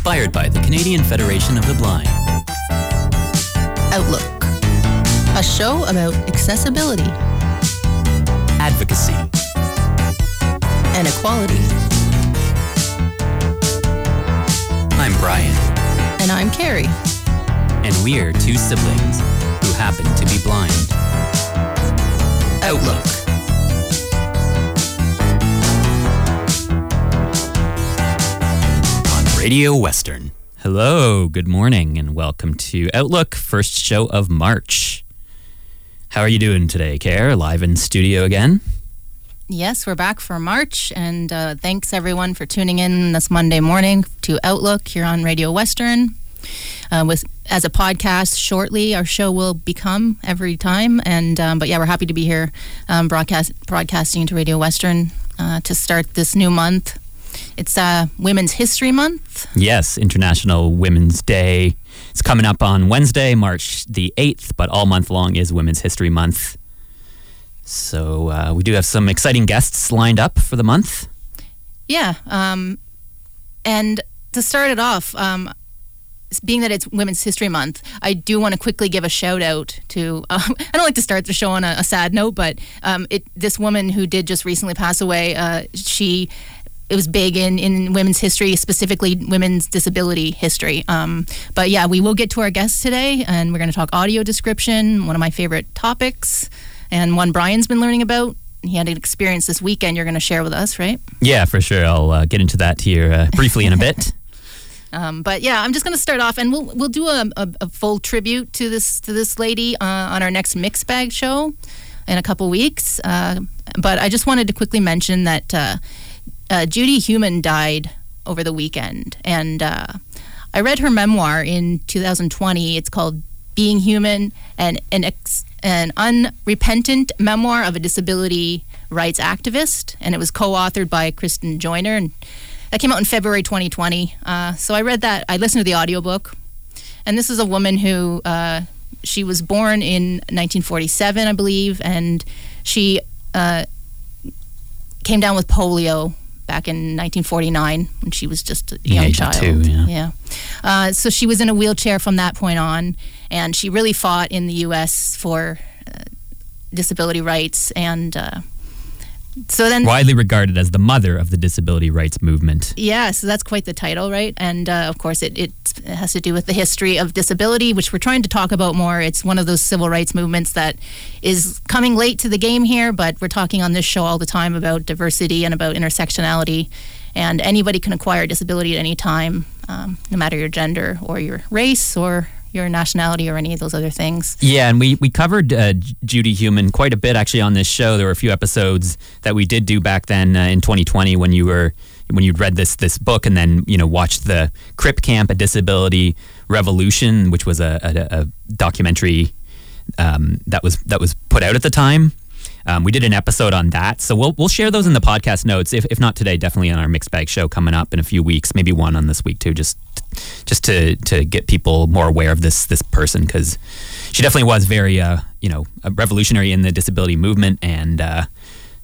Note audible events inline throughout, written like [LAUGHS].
Inspired by the Canadian Federation of the Blind. Outlook, a show about accessibility Advocacy. and equality. I'm Brian, And I'm Carrie. and we're two siblings who happen to be blind. Outlook. Radio Western. Hello, good morning, and welcome to Outlook, first show of March. How are you doing today, Care? Live in studio again? Yes, we're back for March, and uh, thanks everyone for tuning in this Monday morning to Outlook here on Radio Western. Uh, with as a podcast shortly, our show will become every time, and um, but yeah, we're happy to be here, um, broadcast broadcasting to Radio Western uh, to start this new month. It's uh, Women's History Month. Yes, International Women's Day. It's coming up on Wednesday, March the 8th, but all month long is Women's History Month. So uh, we do have some exciting guests lined up for the month. Yeah, um, and to start it off, um, being that it's Women's History Month, I do want to quickly give a shout out to. [LAUGHS] Um, I don't like to start the show on a, a sad note, but um, it this woman who did just recently pass away. Uh, she it was big in, in women's history, specifically women's disability history. Um, but yeah, we will get to our guests today, and we're going to talk audio description, one of my favorite topics, and one Brian's been learning about. He had an experience this weekend you're going to share with us, right? Yeah, for sure. I'll uh, get into that here uh, briefly in a bit. [LAUGHS] [LAUGHS] Um, but yeah, I'm just going to start off, and we'll we'll do a, a, a full tribute to this to this lady uh, on our next Mix Bag show in a couple weeks. Uh, but I just wanted to quickly mention that uh, uh, Judy Heumann died over the weekend, and uh, I read her memoir in 2020. It's called "Being Heumann," and an ex- an unrepentant memoir of a disability rights activist, and it was co-authored by Kristen Joiner and that came out in February 2020. Uh, so I read that. I listened to the audiobook. And this is a woman who uh, she was born in 1947, I believe, and she uh, came down with polio back in 1949 when she was just a young of child. two, yeah. Uh, so she was in a wheelchair from that point on, and she really fought in the U.S. for uh, disability rights. And uh, so then Widely regarded as the mother of the disability rights movement. Yeah, so that's quite the title, right? And uh, of course, it, it has to do with the history of disability, which we're trying to talk about more. It's one of those civil rights movements that is coming late to the game here, but we're talking on this show all the time about diversity and about intersectionality. And anybody can acquire disability at any time, um, no matter your gender or your race or your nationality or any of those other things. Yeah, and we, we covered uh, Judy Heumann quite a bit actually on this show. There were a few episodes that we did do back then uh, in 2020 when you were when you read this this book and then you know watched the Crip Camp: A Disability Revolution, which was a, a, a documentary um, that was that was put out at the time. Um, we did an episode on that, so we'll we'll share those in the podcast notes. If, if not today, definitely on our mixed bag show coming up in a few weeks. Maybe one on this week too, just just to to get people more aware of this this person because she definitely was very uh, you know a revolutionary in the disability movement, and uh,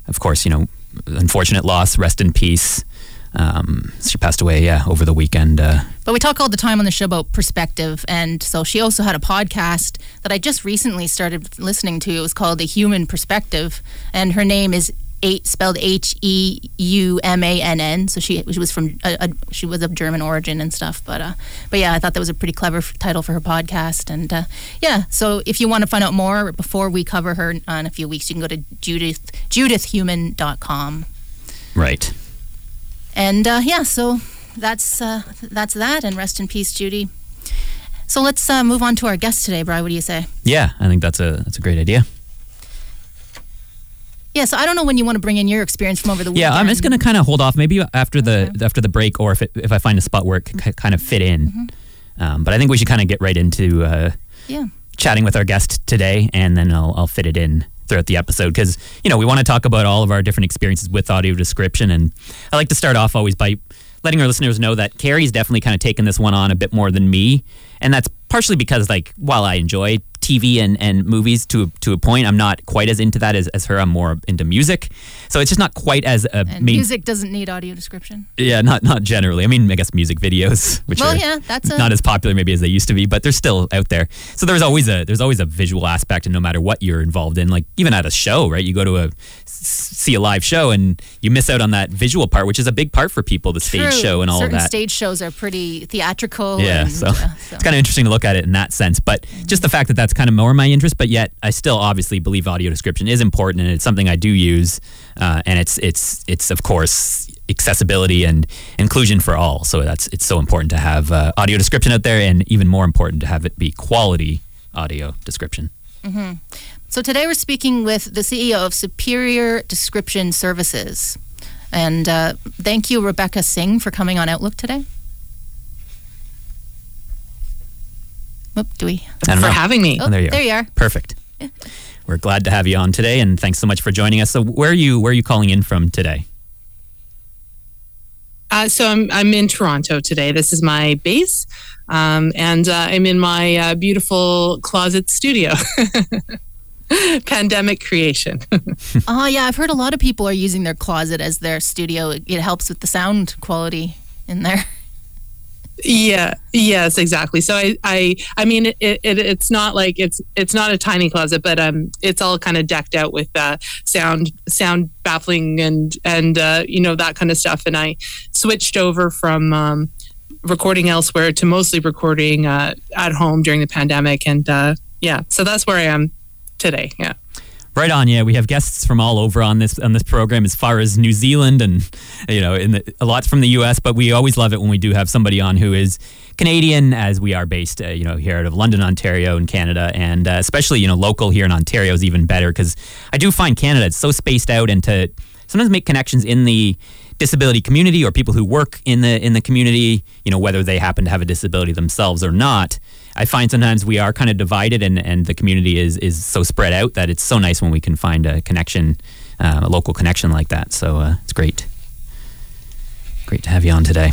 of course you know unfortunate loss. Rest in peace. Um, she passed away, yeah, over the weekend. Uh, But we talk all the time on the show about perspective. And so she also had a podcast that I just recently started listening to. It was called The Heumann Perspective. And her name is eight, spelled H E U M A N N. So she, she was from, uh, uh, she was of German origin and stuff. But, uh, but yeah, I thought that was a pretty clever f- title for her podcast. And uh, yeah, so if you want to find out more before we cover her uh, in a few weeks, you can go to Judith, judithheumann.com. right. And uh, yeah, so that's uh, that's that. And rest in peace, Judy. So let's uh, move on to our guest today, Brian. What do you say? Yeah, I think that's a that's a great idea. Yeah, so I don't know when you want to bring in your experience from over the Yeah. I'm just gonna kind of hold off. Maybe after the after the break, or if it, if I find a spot where it can kind of fit in. Um, but I think we should kind of get right into uh, Yeah. chatting with our guest today, and then I'll I'll fit it in throughout the episode because you know we want to talk about all of our different experiences with audio description, and I like to start off always by letting our listeners know that Carrie's definitely kind of taken this one on a bit more than me, and that's partially because like while I enjoy TV and, and movies to to a point. I'm not quite as into that as, as her. I'm more into music, so it's just not quite as a And main. music doesn't need audio description. Yeah, not not generally. I mean, I guess music videos, [LAUGHS] which Well, are yeah, that's a not as popular maybe as they used to be, but they're still out there. So there's always a there's always a visual aspect, and no matter what you're involved in, like even at a show, right? You go to a see a live show, and you miss out on that visual part, which is a big part for people, the stage true. show and all Certain of that. stage shows are pretty theatrical. Yeah, and, so, uh, it's kind of interesting to look at it in that sense. But just the fact that that's kind of more my interest, but yet I still obviously believe audio description is important, and it's something I do use, uh, and it's it's it's of course accessibility and inclusion for all. So that's it's so important to have uh, audio description out there, and even more important to have it be quality audio description. So today we're speaking with the CEO of Superior Description Services. And uh, thank you, Rebecca Singh, for coming on Outlook today. Oop, do we? for know. having me. Oh, there you are. there you are. Perfect. We're glad to have you on today, and thanks so much for joining us. So, where are you? Where are you calling in from today? Uh, so I'm I'm in Toronto today. This is my base, um, and uh, I'm in my uh, beautiful closet studio. [LAUGHS] Pandemic creation. Oh, [LAUGHS] yeah. I've heard a lot of people are using their closet as their studio. It, it helps with the sound quality in there. Yeah. Yes. Exactly. So I I I mean it, it it's not like it's it's not a tiny closet, but um it's all kind of decked out with uh, sound sound baffling and and uh, you know that kind of stuff. And I switched over from. Um, recording elsewhere to mostly recording uh, at home during the pandemic and uh, yeah so that's where i am today yeah Right on, yeah. We have guests from all over on this on this program, as far as New Zealand and you know, in the, a lot from the U.S. But we always love it when we do have somebody on who is Canadian, as we are based, uh, you know, here out of London, Ontario, in Canada, and uh, especially you know, local here in Ontario is even better because I do find Canada it's so spaced out, and to sometimes make connections in the disability community or people who work in the in the community, you know, whether they happen to have a disability themselves or not. I find sometimes we are kind of divided, and, and the community is is so spread out that it's so nice when we can find a connection, uh, a local connection like that. So uh, it's great, great to have you on today.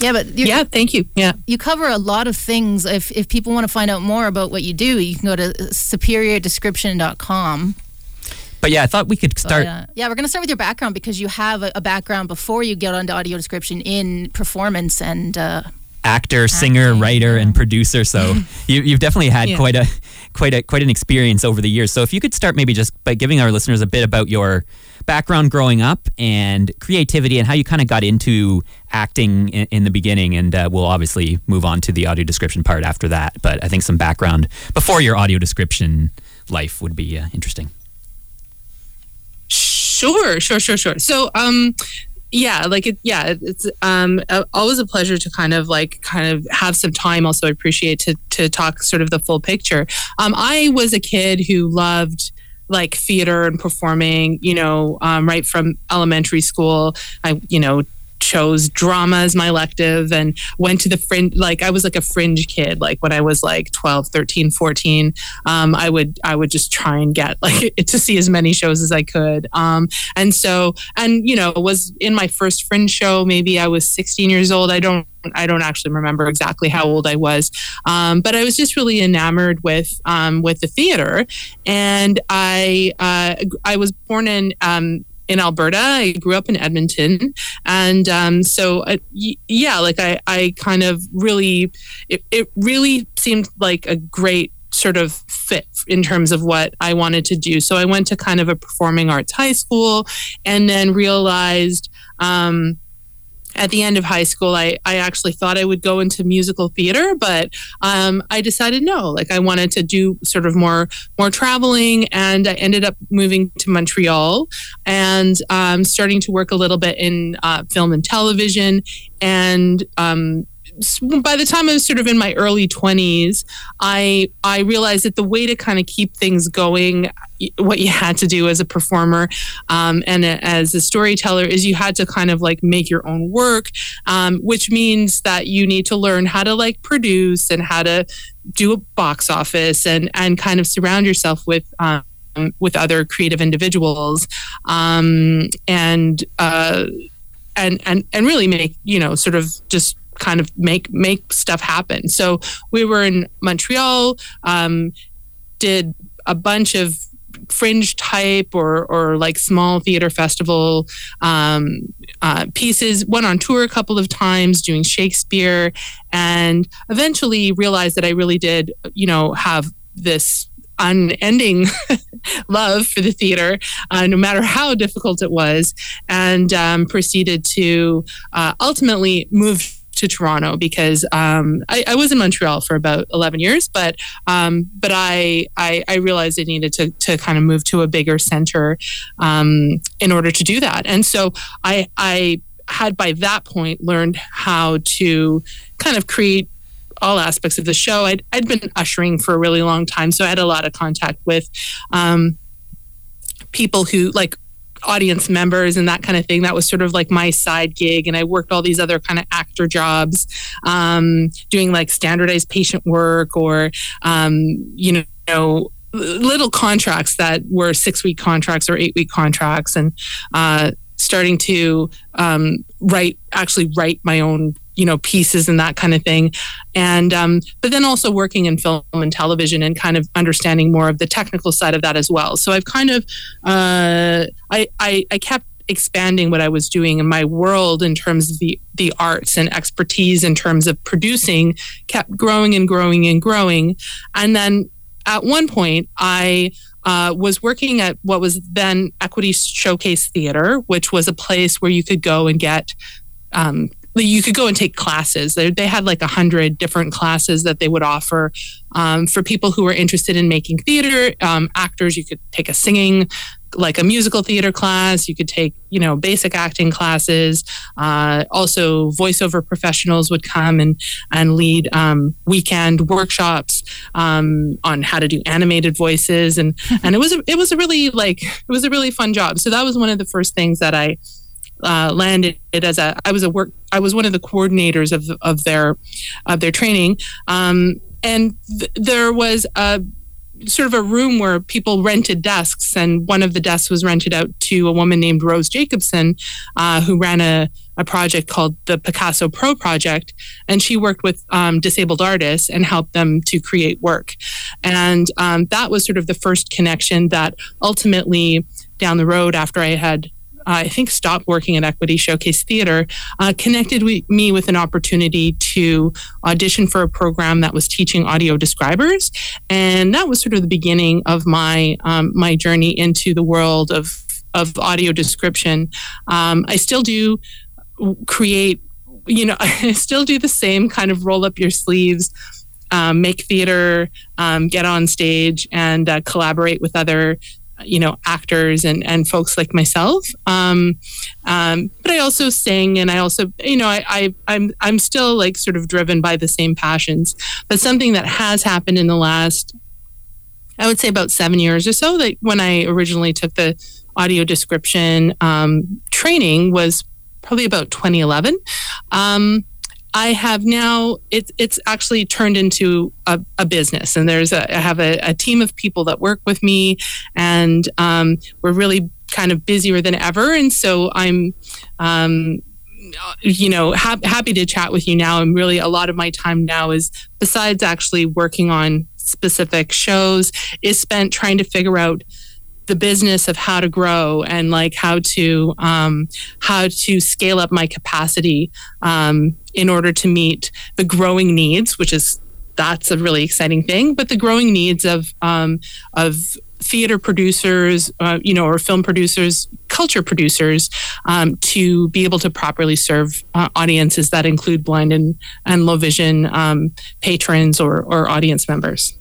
Yeah, but you yeah thank you yeah you cover a lot of things. If, if people want to find out more about what you do, you can go to superiordescription.com. But yeah, I thought we could But, start. uh, yeah, we're going to start with your background because you have a, a background before you get onto audio description in performance and uh, actor, singer, Acting, writer, and producer. So [LAUGHS] you, you've definitely had Yeah. quite a quite a quite an experience over the years. So if you could start maybe just by giving our listeners a bit about your background growing up and creativity and how you kind of got into acting in, in the beginning, and uh, we'll obviously move on to the audio description part after that. But I think some background before your audio description life would be uh, interesting. Sure, sure, sure, sure. So, um, yeah, like it, yeah, it's um always a pleasure to kind of like kind of have some time. Also, appreciate to to talk sort of the full picture. Um, I was a kid who loved like theater and performing. You know, um, right from elementary school, I you know chose drama as my elective and went to the fringe like i was like a fringe kid like when i was like 12 13 14 um, i would i would just try and get [LAUGHS] like to see as many shows as i could um, and so and you know was in my first fringe show maybe i was 16 years old i don't I don't actually remember exactly how old I was, um, but I was just really enamored with um, with the theater, and I uh, I was born in um, in Alberta. I grew up in Edmonton, and um, so uh, yeah, like I I kind of really it, it really seemed like a great sort of fit in terms of what I wanted to do. So I went to kind of a performing arts high school, and then realized. Um, at the end of high school, I, I actually thought I would go into musical theater, but um, I decided no. Like I wanted to do sort of more more traveling, and I ended up moving to Montreal and um, starting to work a little bit in uh, film and television. And um, by the time I was sort of in my early twenties, I I realized that the way to kind of keep things going, what you had to do as a performer um, and a, as a storyteller is you had to kind of like make your own work, um, which means that you need to learn how to like produce and how to do a box office and and kind of surround yourself with. Um, with other creative individuals, um, and uh, and and and really make you know sort of just kind of make make stuff happen. So we were in Montreal, um, did a bunch of fringe type or or like small theater festival um, uh, pieces. Went on tour a couple of times doing Shakespeare, and eventually realized that I really did, you know, have this unending [LAUGHS] love for the theater, uh, no matter how difficult it was, and um, proceeded to uh, ultimately move to Toronto because um, I, I, was in Montreal for about 11 years, but um, but I, I, I realized I needed to to kind of move to a bigger center um, in order to do that, and so I I had by that point learned how to kind of create all aspects of the show. I'd, I'd been ushering for a really long time, so I had a lot of contact with um, people who like audience members and that kind of thing. That was sort of like my side gig. And I worked all these other kind of actor jobs, um, doing like standardized patient work or, um, you know, little contracts that were six week contracts or eight week contracts and uh, starting to um, write actually write my own you know pieces and that kind of thing. And um, but then also working in film and television and kind of understanding more of the technical side of that as well. So i've kind of uh, I, I i kept expanding what i was doing in my world in terms of the the arts and expertise in terms of producing kept growing and growing and growing. And then at one point i uh, was working at what was then Equity Showcase Theater, which was a place where you could go and get um, you could go and take classes. They, they had like a hundred different classes that they would offer um, for people who were interested in making theater. Um, actors, you could take a singing, like a musical theater class. You could take, you know, basic acting classes. Uh, also, voiceover professionals would come and and lead um, weekend workshops um, on how to do animated voices, and and it was a, it was a really like it was a really fun job. So that was one of the first things that I uh, landed as a I was a work I was one of the coordinators of of their of their training, um, and th- there was a sort of a room where people rented desks, and one of the desks was rented out to a woman named Rose Jacobson, uh, who ran a a project called the Picasso Pro Project, and she worked with um, disabled artists and helped them to create work, and um, that was sort of the first connection that ultimately down the road after I had I think stopped working at Equity Showcase Theater, uh, connected me with an opportunity to audition for a program that was teaching audio describers, and that was sort of the beginning of my um, my journey into the world of of audio description. Um, I still do create, you know, [LAUGHS] I still do the same kind of roll up your sleeves. Um, make theater, um, get on stage, and uh, collaborate with other you know actors and and folks like myself. Um, um, but i also sing and i also you know I, I i'm i'm still like sort of driven by the same passions. But something that has happened in the last i would say about seven years or so that when i originally took the audio description um, training was probably about 2011 um, I have now it's it's actually turned into a, a business, and there's a I have a, a, team of people that work with me, and um, we're really kind of busier than ever, and so I'm. Um, you know, ha- happy to chat with you now. And really, a lot of my time now is besides actually working on specific shows, is spent trying to figure out the business of how to grow and like how to um, how to scale up my capacity um, in order to meet the growing needs, which is that's a really exciting thing. But the growing needs of um, of theater producers, uh, you know, or film producers, culture producers, um, to be able to properly serve uh, audiences that include blind and, and low vision um, patrons or, or audience members.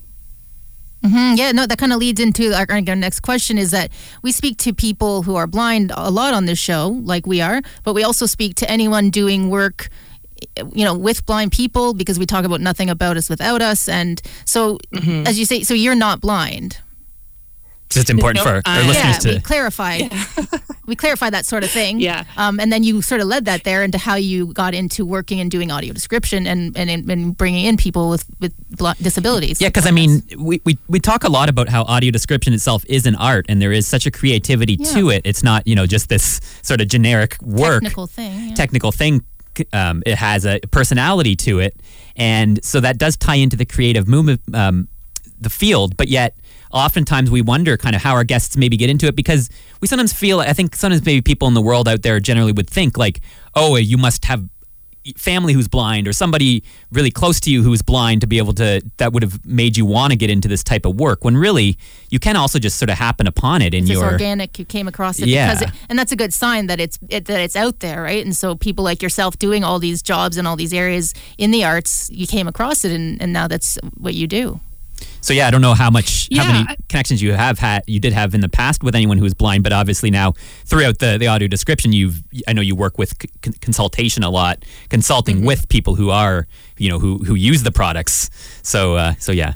Mm-hmm. Yeah, no, that kind of leads into our, our, next question is that we speak to people who are blind a lot on this show, like we are, but we also speak to anyone doing work, you know, with blind people because we talk about nothing about us without us. And so, mm-hmm. as you say, so you're not blind. It's just important for our listeners yeah, to we clarify. Yeah. [LAUGHS] we clarify that sort of thing. Yeah. Um, and then you sort of led that there into how you got into working and doing audio description and and, and bringing in people with with disabilities. Yeah, because I mean, we, we we talk a lot about how audio description itself is an art, and there is such a creativity yeah. to it. It's not you know just this sort of generic work technical thing. Technical thing um, it has a personality to it, and so that does tie into the creative movement, um, the field. But yet, oftentimes we wonder kind of how our guests maybe get into it because we sometimes feel. I think sometimes maybe people in the world out there generally would think like, oh, you must have family who's blind or somebody really close to you who's blind to be able to that would have made you want to get into this type of work when really you can also just sort of happen upon it in it's your organic you came across it Yeah. because it, and that's a good sign that it's it, that it's out there right and so people like yourself doing all these jobs in all these areas in the arts you came across it and, and now that's what you do so yeah i don't know how much how many connections you have had you did have in the past with anyone who is blind but obviously now throughout the, the audio description you've i know you work with c- consultation a lot consulting Mm-hmm. with people who are you know who who use the products so uh, so yeah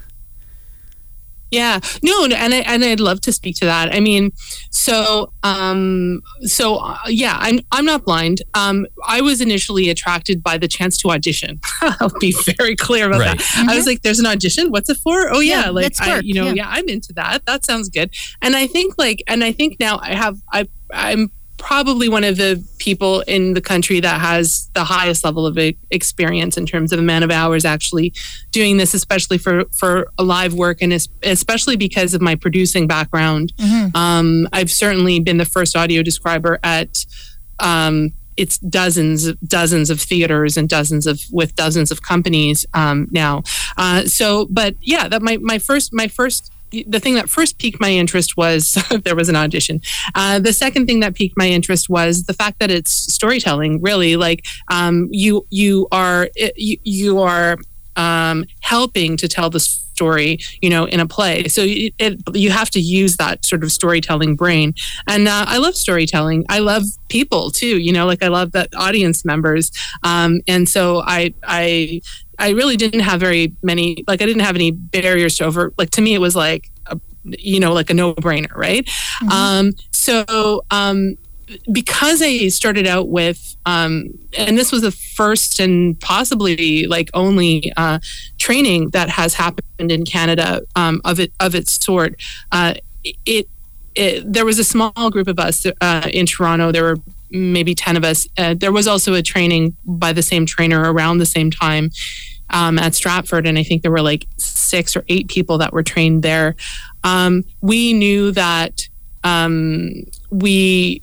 Yeah, no, and I and I'd love to speak to that. I mean, so um, so uh, yeah, I'm I'm not blind. Um, I was initially attracted by the chance to audition. [LAUGHS] I'll be very clear about Right. that. I was like, "There's an audition. What's it for? Oh yeah, Yeah, like I, you know, yeah. yeah. I'm into that. That sounds good." And I think like, and I think now I have I I'm probably one of the people in the country that has the highest level of experience in terms of amount of hours actually doing this, especially for for live work, and especially because of my producing background. Um, I've certainly been the first audio describer at. Um, it's dozens, dozens of theaters and dozens of with dozens of companies um, now. Uh, so, but yeah, that my my first my first the thing that first piqued my interest was [LAUGHS] there was an audition. Uh, the second thing that piqued my interest was the fact that it's storytelling. Really, like um, you you are you, you are um, helping to tell the story, you know, in a play. So it, it, you have to use that sort of storytelling brain. And uh, I love storytelling. I love people too. You know, like I love the audience members. Um, and so I I I really didn't have very many. Like I didn't have any barriers to over. Like to me, it was like. A, you know, like a no-brainer, right? Um, so, um, because I started out with, um, and this was the first and possibly like only uh, training that has happened in Canada um, of it of its sort. Uh, it, it there was a small group of us uh, in Toronto. There were maybe ten of us. Uh, there was also a training by the same trainer around the same time. Um, at Stratford, and I think there were like six or eight people that were trained there. Um, we knew that um, we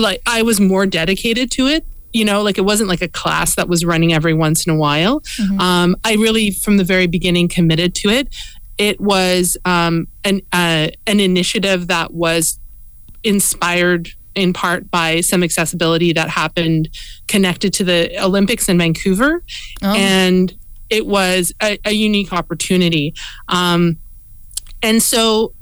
like I was more dedicated to it. You know, like it wasn't like a class that was running every once in a while. Um, I really, from the very beginning, committed to it. It was um, an uh, an initiative that was inspired in part by some accessibility that happened connected to the Olympics in Vancouver, Oh. and it was a, a unique opportunity. Um, and so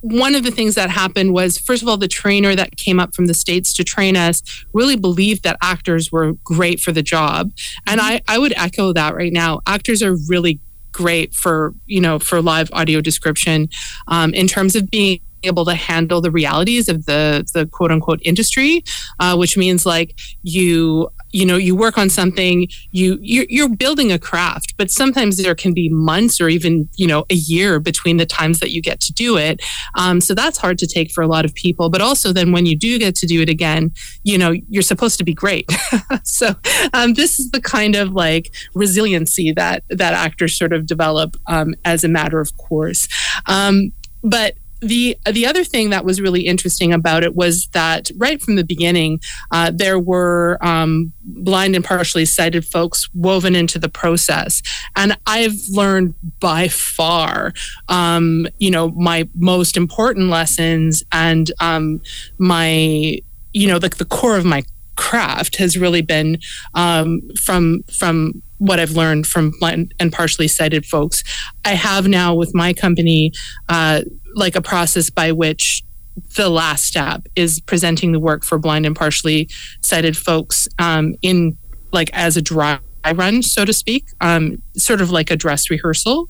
one of the things that happened was first of all the trainer that came up from the states to train us really believed that actors were great for the job. And I, I would echo that right now. Actors are really great for you know for live audio description um, in terms of being able to handle the realities of the the quote unquote industry uh, which means like you you know you work on something you you're, you're building a craft but sometimes there can be months or even you know a year between the times that you get to do it. Um, so that's hard to take for a lot of people but also then when you do get to do it again you know you're supposed to be great. [LAUGHS] So um, this is the kind of like resiliency that that actors sort of develop um, as a matter of course. Um, but the the other thing that was really interesting about it was that right from the beginning, uh, there were um, blind and partially sighted folks woven into the process, and I've learned by far, um, you know, my most important lessons and um, my, you know, like the core of my craft has really been um, from from what I've learned from blind and partially sighted folks. I have now with my company uh, like a process by which the last step is presenting the work for blind and partially sighted folks um, in like as a dry run, so to speak, um, sort of like a dress rehearsal.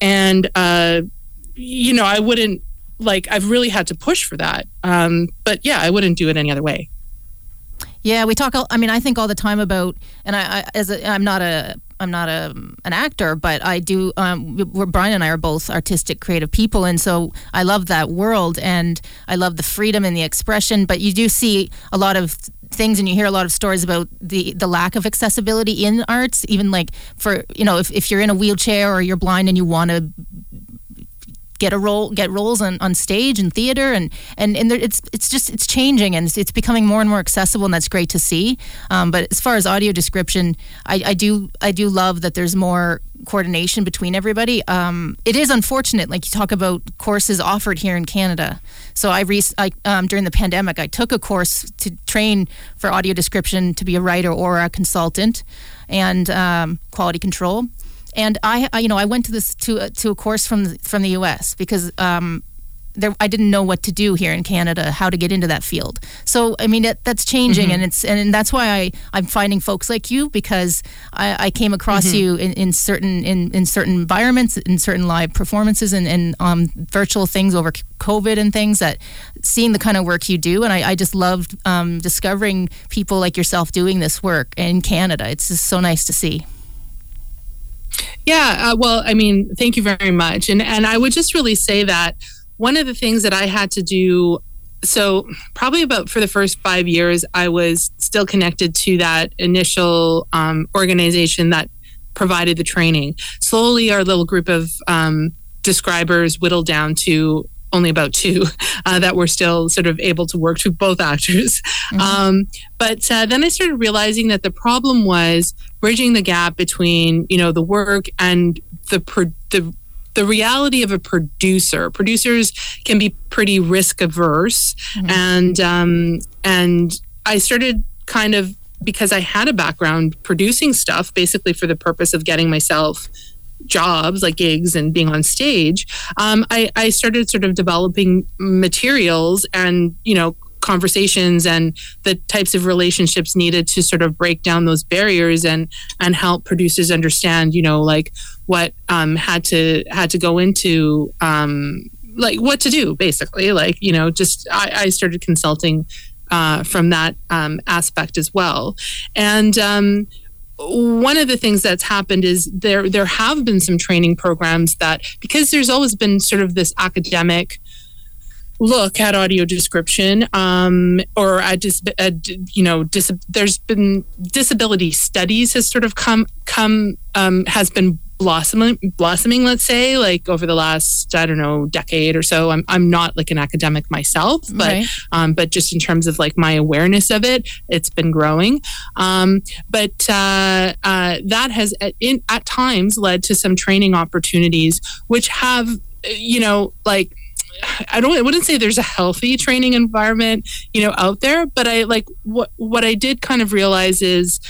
And uh, you know, I wouldn't like I've really had to push for that. Um, but yeah, I wouldn't do it any other way. Yeah, we talk. I mean, I think all the time about, and I, I as a, I'm not a, I'm not a an actor, but I do. Um, Brian and I are both artistic, creative people, and so I love that world, and I love the freedom and the expression. But you do see a lot of things and you hear a lot of stories about the the lack of accessibility in arts even like for you know if, if you're in a wheelchair or you're blind and you want to get a role get roles on, on stage and theater and and, and there, it's it's just it's changing and it's, it's, becoming more and more accessible and that's great to see. Um, but as far as audio description I, I do I do love that there's more coordination between everybody. Um, it is unfortunate like you talk about courses offered here in Canada. So I, re- I um, during the pandemic I took a course to train for audio description to be a writer or a consultant and um, quality control and I, I, you know, I went to this to to a course from the, from the U.S. because um, there, I didn't know what to do here in Canada, how to get into that field. So I mean, that, that's changing, mm-hmm. and it's and that's why I I'm finding folks like you because I, I came across mm-hmm. you in, in certain in, in certain environments, in certain live performances, and, and um, virtual things over COVID and things that seeing the kind of work you do, and I, I just loved um, discovering people like yourself doing this work in Canada. It's just so nice to see. Yeah, uh, well, I mean, thank you very much. And and I would just really say that one of the things that I had to do so probably about for the first five years, I was still connected to that initial um, organization that provided the training. Slowly, our little group of um, describers whittled down to only about two uh, that were still sort of able to work to both actors. Mm-hmm. Um, but uh, then I started realizing that the problem was bridging the gap between you know the work and the pro- the the reality of a producer. Producers can be pretty risk averse, mm-hmm. and um, and I started kind of because I had a background producing stuff, basically for the purpose of getting myself jobs like gigs and being on stage um, I, I started sort of developing materials and you know conversations and the types of relationships needed to sort of break down those barriers and and help producers understand you know like what um, had to had to go into um, like what to do basically. Like you know just I, I started consulting uh, from that um, aspect as well. And um, one of the things that's happened is there there have been some training programs that because there's always been sort of this academic look at audio description um, or at, dis- you know dis- there's been disability studies has sort of come come um, has been blossoming blossoming let's say like over the last i don't know decade or so i'm, I'm not like an academic myself but right. um, but just in terms of like my awareness of it it's been growing um, but uh, uh, that has at, in, at times led to some training opportunities which have you know like I don't I wouldn't say there's a healthy training environment, you know, out there, but I like what what I did kind of realize is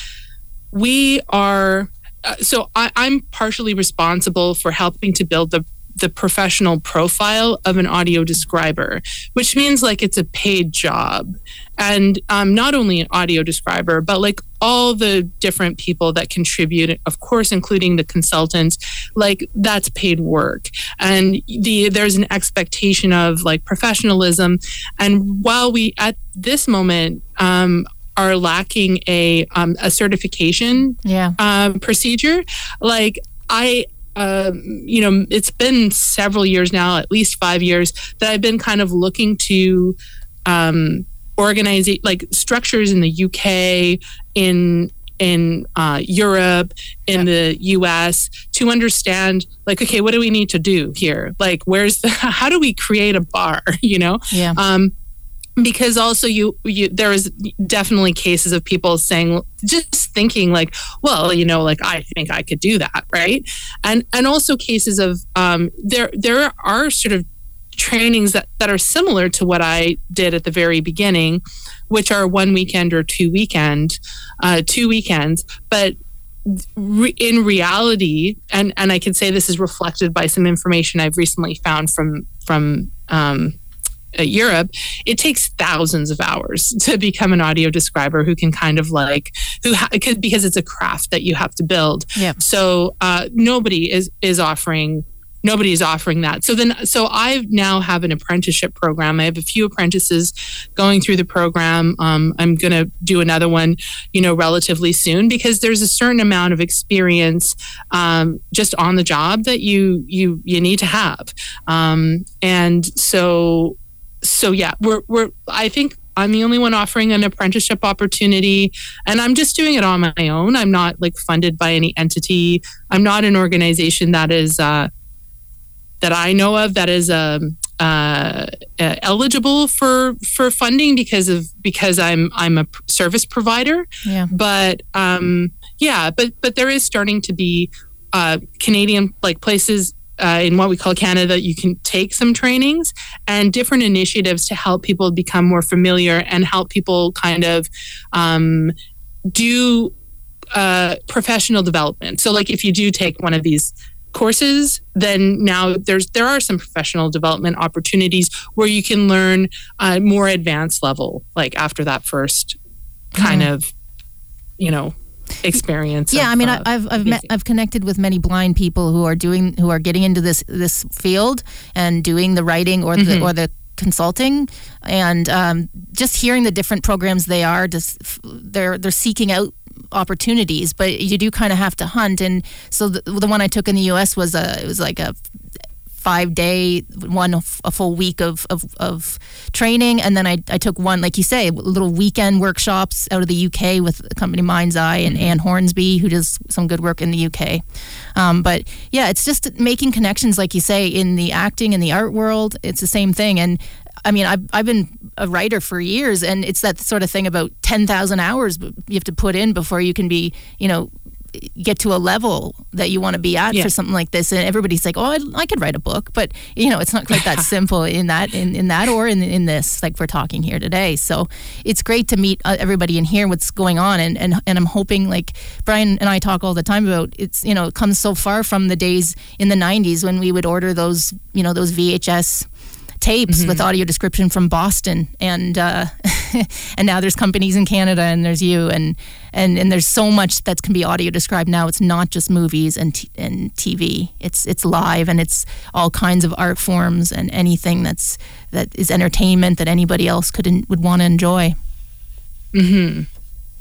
we are uh, so I, I'm partially responsible for helping to build the the professional profile of an audio describer, which means like it's a paid job. And um, not only an audio describer, but like all the different people that contribute, of course, including the consultants, like that's paid work. And the there's an expectation of like professionalism. And while we at this moment um, are lacking a um, a certification yeah. uh, procedure. Like I um, you know, it's been several years now, at least five years, that I've been kind of looking to um, organize like structures in the UK, in in uh, Europe, in the U.S. to understand, like, okay, what do we need to do here? Like, where's the? [LAUGHS] How do we create a bar? [LAUGHS] You know? Yeah. Um, because also you, you there is definitely cases of people saying just thinking like well you know like i think i could do that right? And and also cases of um there there are sort of trainings that that are similar to what i did at the very beginning which are one weekend or two weekend uh two weekends. But in reality, and and I can say this is reflected by some information I've recently found from from um, Europe, it takes thousands of hours [LAUGHS] to become an audio describer who can kind of like who ha- because it's a craft that you have to build. Yeah. So uh, nobody is is offering nobody is offering that. So then so I now have an apprenticeship program. I have a few apprentices going through the program. Um, I'm going to do another one, you know, relatively soon because there's a certain amount of experience um, just on the job that you you you need to have. Um, and so so yeah, we're we're I think I'm the only one offering an apprenticeship opportunity, and I'm just doing it on my own. I'm not like funded by any entity. I'm not an organization that is uh, that I know of that is um, uh, uh, eligible for for funding because of because I'm I'm a service provider. Yeah. But um, yeah, but but there is starting to be uh, Canadian like places uh, in what we call Canada, you can take some trainings and different initiatives to help people become more familiar and help people kind of um, do uh, professional development. So, like if you do take one of these courses, then now there's there are some professional development opportunities where you can learn uh, more advanced level, like after that first kind mm. of, you know, experience. Yeah, of, I mean, uh, I've I've met, I've connected with many blind people who are doing who are getting into this this field and doing the writing or the mm-hmm. or the consulting and um, just hearing the different programs they are just they're they're seeking out opportunities but you do kind of have to hunt and so the, the one I took in the US was a it was like a five day, one a full week of, of, of training. And then I, I took one, like you say, little weekend workshops out of the UK with the company Mind's Eye and. Anne Hornsby, who does some good work in the UK. Um, but yeah, it's just making connections, like you say, in the acting and the art world. It's the same thing. And I mean, I've, I've been a writer for years, and it's that sort of thing about 10,000 hours you have to put in before you can be, you know, get to a level that you want to be at yeah. for something like this. And everybody's like oh I, I, could write a book. But you know it's not quite that [LAUGHS] simple in that in, in that or in, in this like we're talking here today. So it's great to meet uh, everybody and hear what's going on. And, and and i'm hoping like brian and i talk all the time about it's you know it comes so far from the days in the 90s when we would order those you know those vhs tapes mm-hmm. with audio description from Boston, and uh, [LAUGHS] and now there's companies in Canada, and there's you, and and and there's so much that can be audio described now. It's not just movies and t- and TV. It's it's live, and it's all kinds of art forms and anything that's that is entertainment that anybody else could would want to enjoy. Hmm.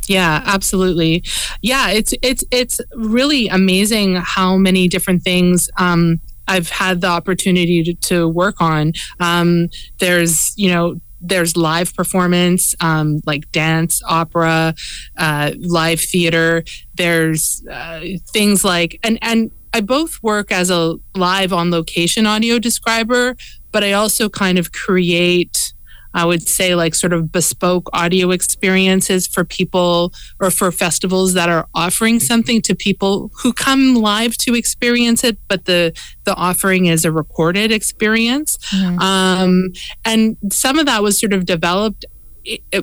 Yeah, absolutely. Yeah, it's it's it's really amazing how many different things um, I've had the opportunity to, to work on. Um, there's, you know, there's live performance, um, like dance, opera, uh, live theater. There's uh, things like, and, and I both work as a live on location audio describer, but I also kind of create I would say like sort of bespoke audio experiences for people or for festivals that are offering something to people who come live to experience it, but the the offering is a recorded experience. Mm-hmm. Um, and some of that was sort of developed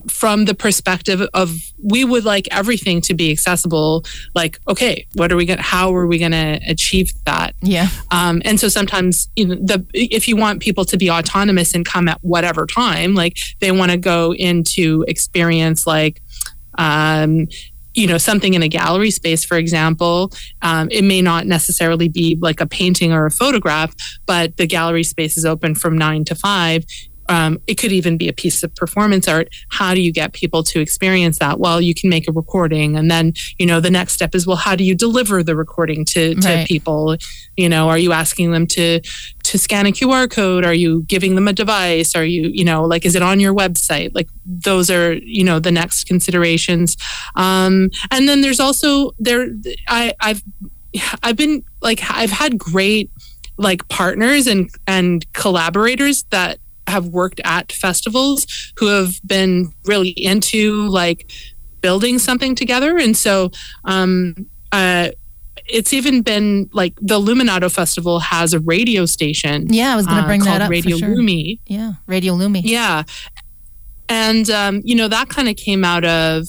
from the perspective of we would like everything to be accessible. Like okay what are we going how are we going to achieve that? Yeah. Um, and so sometimes you know, the if you want people to be autonomous and come at whatever time like they want to go into experience like um, you know something in a gallery space for example. Um, it may not necessarily be like a painting or a photograph but the gallery space is open from nine to five um, it could even be a piece of performance art. How do you get people to experience that? Well, you can make a recording, and then you know the next step is well, how do you deliver the recording to, to right. people? You know, are you asking them to to scan a QR code? Are you giving them a device? Are you you know like is it on your website? Like those are you know the next considerations. Um, and then there's also there I I've I've been like I've had great like partners and and collaborators that have worked at festivals who have been really into like building something together. And so, um, uh, it's even been like the Luminato Festival has a radio station. Yeah, I was going to uh, bring uh, that up. Radio sure. Lumi. Yeah, Radio Lumi. Yeah, and um, you know that kind of came out of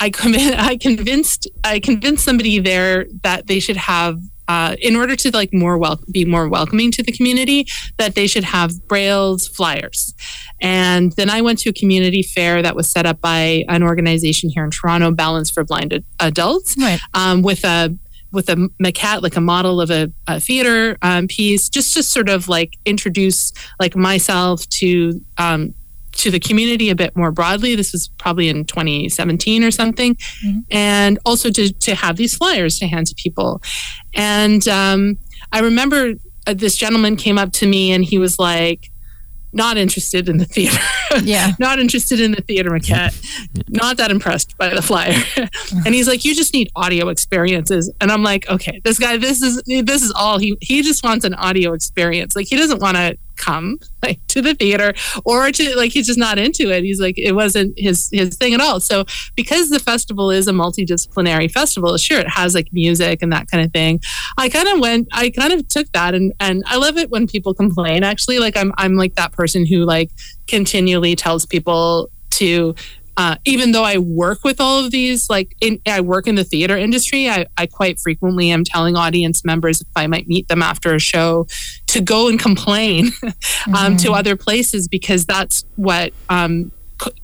I, [LAUGHS] I convinced I convinced somebody there that they should have uh, in order to like more well be more welcoming to the community that they should have braille's flyers and then i went to a community fair that was set up by an organization here in toronto balance for blind ad- adults right. um, with a with a maquette, like a model of a, a theater um, piece, just to sort of like introduce like myself to um, to the community a bit more broadly. This was probably in 2017 or something, mm-hmm. and also to to have these flyers to hand to people. And um, I remember uh, this gentleman came up to me and he was like, not interested in the theater. [LAUGHS] Yeah. not interested in the theater maquette. Not that impressed by the flyer. [LAUGHS] and he's like, you just need audio experiences. And I'm like, okay, this guy, this is this is all he he just wants an audio experience. Like he doesn't want to come [LAUGHS] like to the theater or to like he's just not into it. He's like it wasn't his his thing at all. So because the festival is a multidisciplinary festival sure it has like music and that kind of thing i kind of went i kind of took that and and i love it when people complain actually. Like i'm i'm like that person who like continually tells people to uh, even though I work with all of these, like in, I work in the theater industry, I, I quite frequently am telling audience members if I might meet them after a show to go and complain [LAUGHS] um, mm-hmm. to other places because that's what um,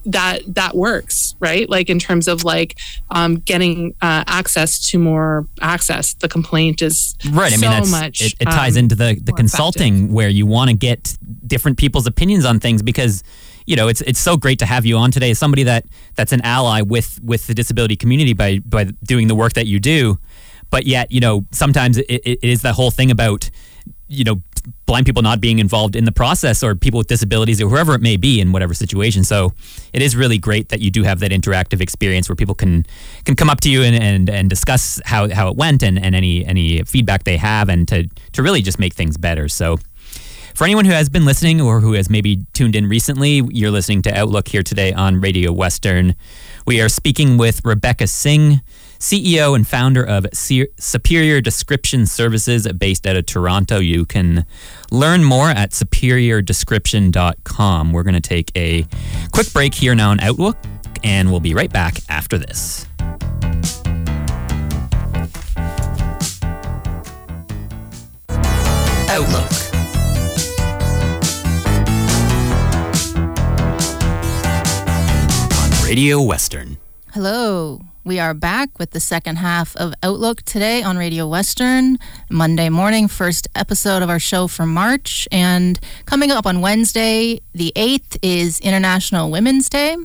that that works right like in terms of like um, getting uh, access to more access the complaint is right i mean that's, much, it, it ties um, into the the consulting effective. where you want to get different people's opinions on things because you know, it's it's so great to have you on today as somebody that that's an ally with with the disability community by by doing the work that you do. But yet, you know, sometimes it, it is that whole thing about you know blind people not being involved in the process or people with disabilities or whoever it may be in whatever situation so it is really great that you do have that interactive experience where people can can come up to you and and, and discuss how, how it went and, and any any feedback they have and to to really just make things better so for anyone who has been listening or who has maybe tuned in recently, you're listening to Outlook here today on Radio Western. We are speaking with Rebecca Singh, CEO and founder of Superior Description Services based out of Toronto. You can learn more at superiordescription.com. We're going to take a quick break here now on Outlook, and we'll be right back after this. Outlook. Radio Western. Hello. We are back with the second half of Outlook today on Radio Western, Monday morning, first episode of our show for March. And coming up on Wednesday, the 8th, is International Women's Day.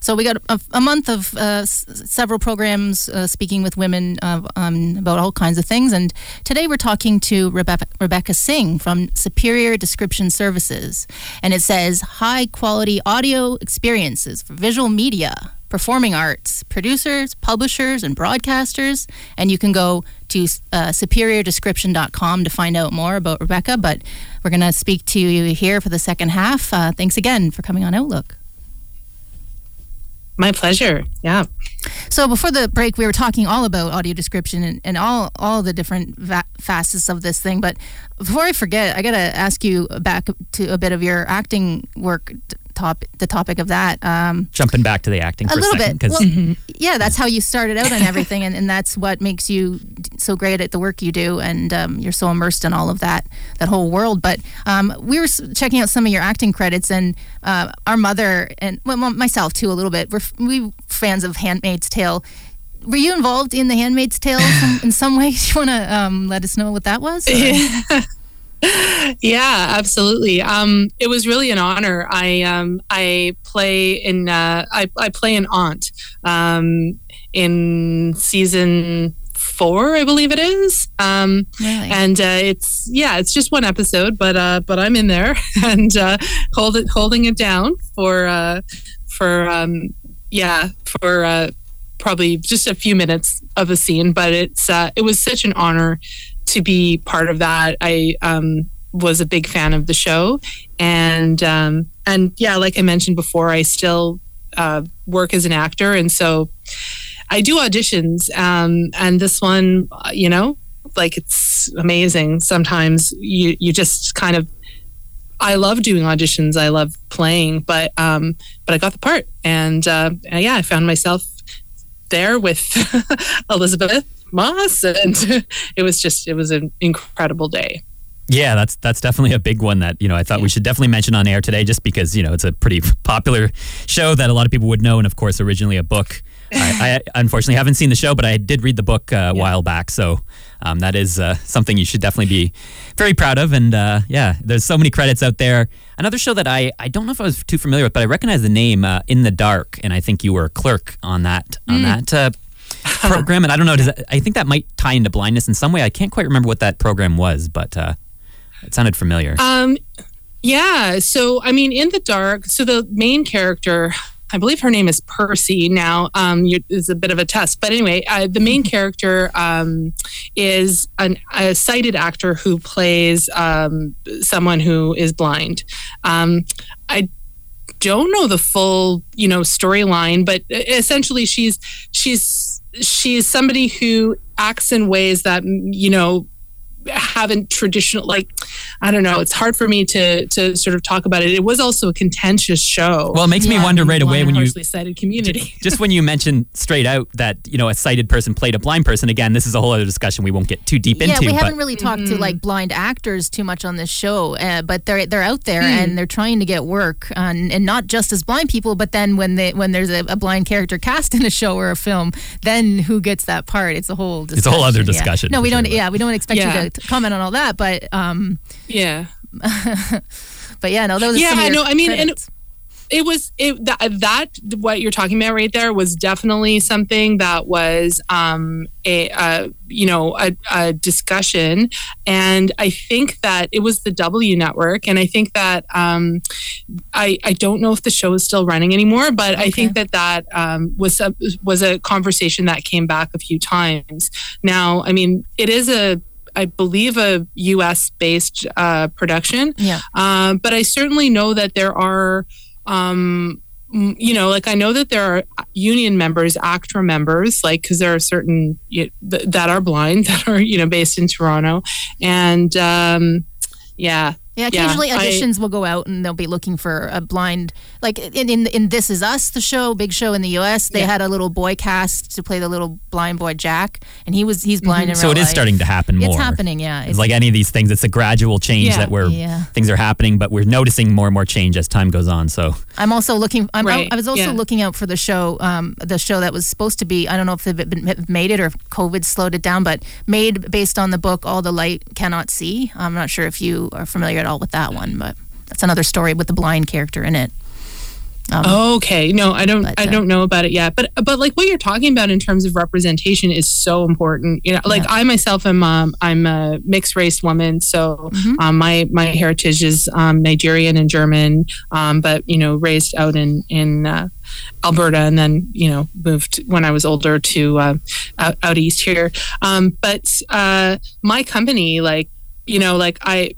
So we got a, a month of uh, s- several programs uh, speaking with women uh, um, about all kinds of things. And today we're talking to Rebecca, Rebecca Singh from Superior Description Services. And it says high quality audio experiences for visual media, performing arts, producers, publishers, and broadcasters. And you can go to uh, superiordescription.com to find out more about Rebecca. But we're going to speak to you here for the second half. Uh, thanks again for coming on Outlook. My pleasure. Yeah. So before the break, we were talking all about audio description and, and all all the different va- facets of this thing. But before I forget, I got to ask you back to a bit of your acting work top the topic of that. Um, Jumping back to the acting a little a bit. Well, mm-hmm. Yeah, that's how you started out and everything, and, and that's what makes you so great at the work you do, and um, you're so immersed in all of that that whole world. But um, we were checking out some of your acting credits, and uh, our mother and well, myself too a little bit. We're we fans of *Handmaid's Tale*. Were you involved in *The Handmaid's Tale* in some way? [LAUGHS] Do you want to um, let us know what that was? [LAUGHS] yeah, absolutely. Um, it was really an honor. I um, I play in uh, I, I play an aunt um, in season four, I believe it is. Um, really? And uh, it's yeah, it's just one episode, but uh, but I'm in there [LAUGHS] and uh, hold it, holding it down for uh, for um, yeah for uh, probably just a few minutes of a scene. But it's uh, it was such an honor to be part of that. I um, was a big fan of the show, and um, and yeah, like I mentioned before, I still uh, work as an actor, and so I do auditions. Um, and this one, you know, like it's amazing. Sometimes you you just kind of I love doing auditions. I love playing, but um, but I got the part, and uh, yeah, I found myself there with [LAUGHS] Elisabeth Moss, and [LAUGHS] it was just it was an incredible day. Yeah, that's that's definitely a big one that you know I thought yeah. we should definitely mention on air today, just because you know it's a pretty [LAUGHS] popular show that a lot of people would know, and of course originally a book. I, I, [LAUGHS] unfortunately haven't seen the show, but I did read the book uh, a yeah. while back, so um, that is uh, something you should definitely be very proud of. And uh, yeah, there's so many credits out there. Another show that I I don't know if I was too familiar with, but I recognize the name uh, In the Dark, and I think you were a clerk on that on mm. that uh, [LAUGHS] program, and I don't know. Does that, I think that might tie into blindness in some way. I can't quite remember what that program was, but uh, it sounded familiar. Um, Yeah. So, I mean, in the dark, so the main character, I believe her name is Percy. Now, um, is a bit of a test, but anyway, uh, the main character um, is an, a sighted actor who plays um, someone who is blind. Um, I don't know the full, you know, storyline, but essentially, she's she's she's somebody who acts in ways that you know haven't traditional like I don't know. It's hard for me to to sort of talk about it. It was also a contentious show. Well, it makes yeah. me wonder right away when you sighted community. [LAUGHS] just when you mentioned straight out that you know a sighted person played a blind person. Again, this is a whole other discussion we won't get too deep yeah, into. Yeah, we haven't really talked mm-hmm. to like blind actors too much on this show, uh, but they're they're out there mm. and they're trying to get work, and, and not just as blind people, but then when they when there's a, a, blind character cast [LAUGHS] in a show or a film, then who gets that part? It's a whole it's a whole other discussion. Yeah. No, we don't. Sure, yeah, we don't expect you to comment on all that, but um, yeah. [LAUGHS] but yeah, no, those. Yeah, no, I mean, and it was it that, that what you're talking about right there was definitely something that was um a, a you know a, a, discussion and i think that it was the w network and i think that um i i don't know if the show is still running anymore but okay. i think that that um was a was a conversation that came back a few times now i mean it is a I believe, a U.S. based uh, production. Yeah. Uh, but I certainly know that there are. Um, you know, like I know that there are union members, ACTRA members, like because there are certain you know, th- that are blind [LAUGHS] that are you know based in Toronto, and um, yeah, yeah, occasionally yeah, auditions I, will go out and they'll be looking for a blind. Like in, in, in This Is Us, the show, big show in the U.S. They yeah. had a little boy cast to play the little blind boy Jack, and he was he's blind. Mm-hmm. so it is life. starting to happen more. It's happening, yeah. It's, it's like any of these things. It's a gradual change yeah, that where things are happening, but we're noticing more and more change as time goes on. So I'm also looking. I'm, right. I was also looking out for the show, um, the show that was supposed to be. I don't know if they've made it or COVID slowed it down, but made based on the book "All the Light Cannot See." I'm not sure if you are familiar at all with that one, but that's another story with the blind character in it. Um, okay, no, I don't. But, uh, I don't know about it yet. But but like what you're talking about in terms of representation is so important. You know, like yeah. I myself am um, I'm a mixed race woman, so mm-hmm. um, my my heritage is um, Nigerian and German, um, but you know raised out in in uh, Alberta, and then you know moved when I was older to uh, out, out, east here. Um, but uh, my company, like you know, like I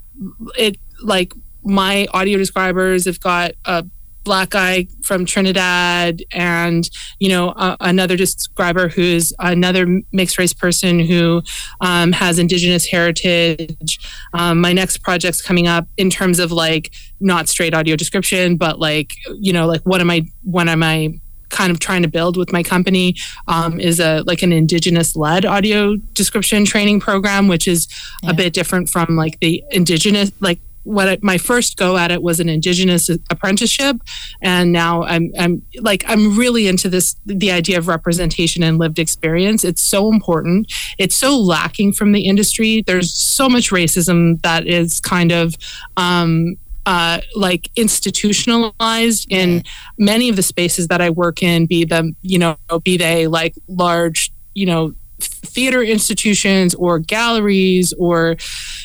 it like my audio describers have got a black guy from Trinidad and you know uh, another describer who's another mixed race person who um, has indigenous heritage. Um, my next project's coming up in terms of like not straight audio description but like you know like what am I what am I kind of trying to build with my company um, is a like an indigenous led audio description training program which is yeah. a bit different from like the indigenous like what I, my first go at it was an indigenous apprenticeship. And now I'm I'm like I'm really into this the idea of representation and lived experience. It's so important. It's so lacking from the industry. There's so much racism that is kind of um, uh, like institutionalized in many of the spaces that I work in, be them, you know, be they like large, you know, theater institutions or galleries or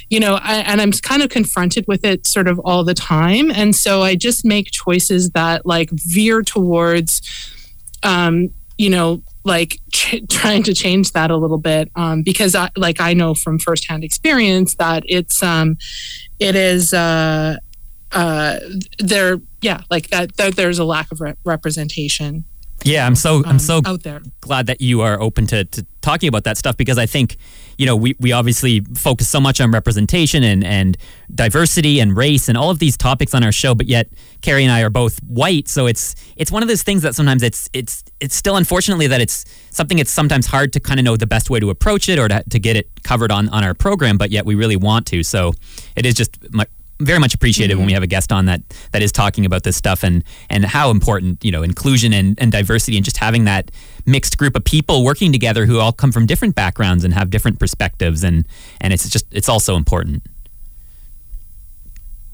you know I, and i'm kind of confronted with it sort of all the time. And so i just make choices that like veer towards um you know like ch- [LAUGHS] trying to change that a little bit um because i like i know from firsthand experience that it's um it is uh uh there yeah like that, that there's a lack of re- representation yeah, I'm so I'm um, so out there. glad that you are open to, to talking about that stuff because I think, you know, we, we obviously focus so much on representation and, and diversity and race and all of these topics on our show, but yet Carrie and I are both white, so it's it's one of those things that sometimes it's it's it's still unfortunately that it's something it's sometimes hard to kind of know the best way to approach it or to, to get it covered on on our program, but yet we really want to. So it is just very much appreciated mm-hmm. when we have a guest on that that is talking about this stuff and and how important you know inclusion and, and diversity and just having that mixed group of people working together who all come from different backgrounds and have different perspectives and and it's just it's also important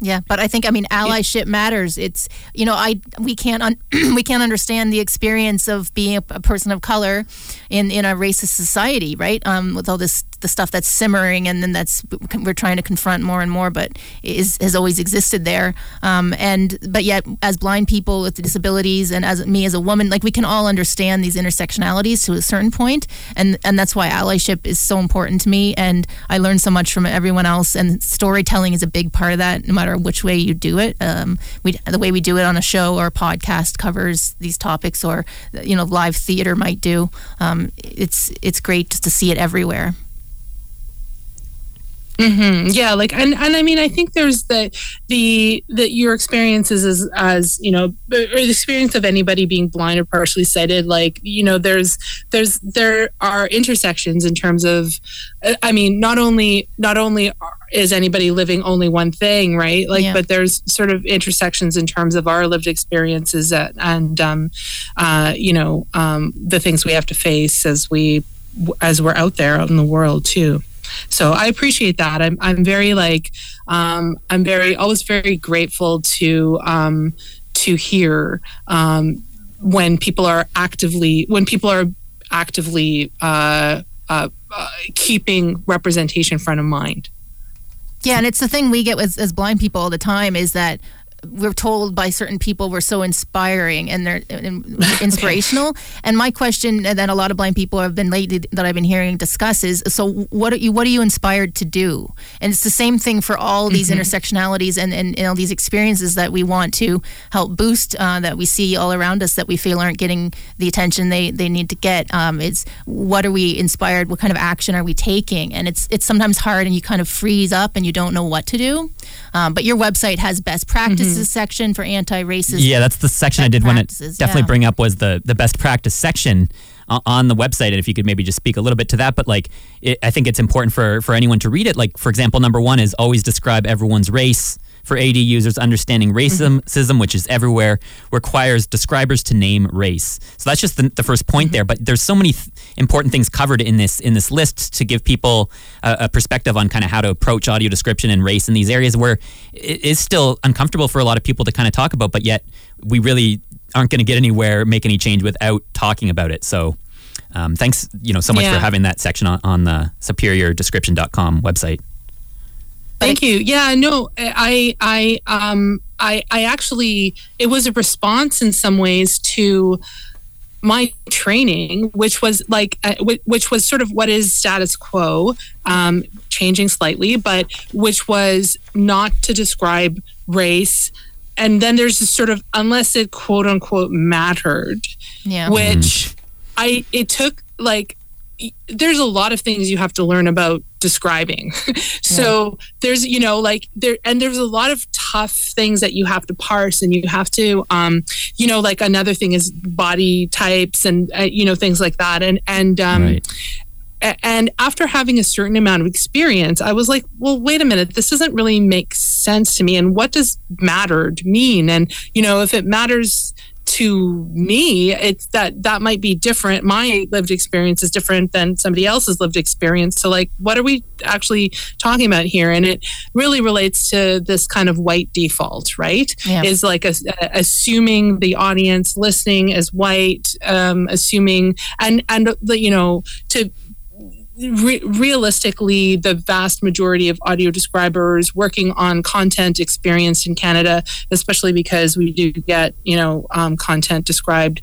yeah, but I think I mean allyship matters. It's you know I we can't un, [CLEARS THROAT] we can't understand the experience of being a, a, person of color in in a racist society, right? Um, with all this the stuff that's simmering and then that's we're trying to confront more and more, but is has always existed there. Um, and but yet, as blind people with disabilities and as me as a woman, like we can all understand these intersectionalities to a certain point, and and that's why allyship is so important to me. And I learn so much from everyone else, and storytelling is a big part of that. No matter which way you do it, um, we the way we do it on a show or a podcast covers these topics, or you know, live theater might do. Um, it's it's great just to see it everywhere. Mm-hmm. Yeah, like and and I mean, I think there's the the that your experiences as as you know, or the experience of anybody being blind or partially sighted. Like you know, there's there's there are intersections in terms of, I mean, not only not only is anybody living only one thing, right? Like, yeah. but there's sort of intersections in terms of our lived experiences that, and um, uh, you know, um, the things we have to face as we as we're out there out in the world too. So I appreciate that. I'm I'm very like um, I'm very always very grateful to um, to hear um, when people are actively when people are actively uh, uh, uh, keeping representation front of mind. Yeah, and it's the thing we get as, as blind people all the time is that we're told by certain people we're so inspiring and they're [LAUGHS] inspirational. and my question that a lot of blind people have been lately that I've been hearing discuss is so what are you what are you inspired to do? And it's the same thing for all these mm-hmm. intersectionalities and, and, and, all these experiences that we want to help boost uh, that we see all around us that we feel aren't getting the attention they, they need to get. Um, it's what are we inspired? What kind of action are we taking? And it's it's sometimes hard and you kind of freeze up and you don't know what to do. Um, but your website has best practices. Mm-hmm Mm-hmm. practices section for anti-racist. Yeah, that's the section I did want to definitely yeah. bring up was the the best practice section on the website and if you could maybe just speak a little bit to that but like it, i think it's important for for anyone to read it like for example number one is always describe everyone's race for AD users, understanding racism, mm-hmm. which is everywhere, requires describers to name race. So that's just the, the first point mm-hmm. there. But there's so many th- important things covered in this in this list to give people a, a perspective on kind of how to approach audio description and race in these areas where it is still uncomfortable for a lot of people to kind of talk about, but yet we really aren't going to get anywhere, make any change without talking about it. So. Um, thanks, you know, so much yeah. for having that section on, on the superiordescription.com website. Thank you. Yeah, no, I, I, um, I, I actually, it was a response in some ways to my training, which was like, uh, which was sort of what is status quo, um, changing slightly, but which was not to describe race. And then there's this sort of, unless it quote unquote mattered, yeah. which mm. I, it took like there's a lot of things you have to learn about describing. [LAUGHS] so yeah. there's, you know, like there, and there's a lot of tough things that you have to parse and you have to, um, you know, like another thing is body types and, uh, you know, things like that. And, and, um, right. And after having a certain amount of experience, I was like, well, wait a minute, this doesn't really make sense to me. And what does mattered mean? And, you know, if it matters to me it's that that might be different. My lived experience is different than somebody else's lived experience so like what are we actually talking about here? And it really relates to this kind of white default right? Yeah. is like a, a, assuming the audience listening is white um, assuming and and the, you know to Re- realistically, the vast majority of audio describers working on content experienced in Canada, especially because we do get you know um, content described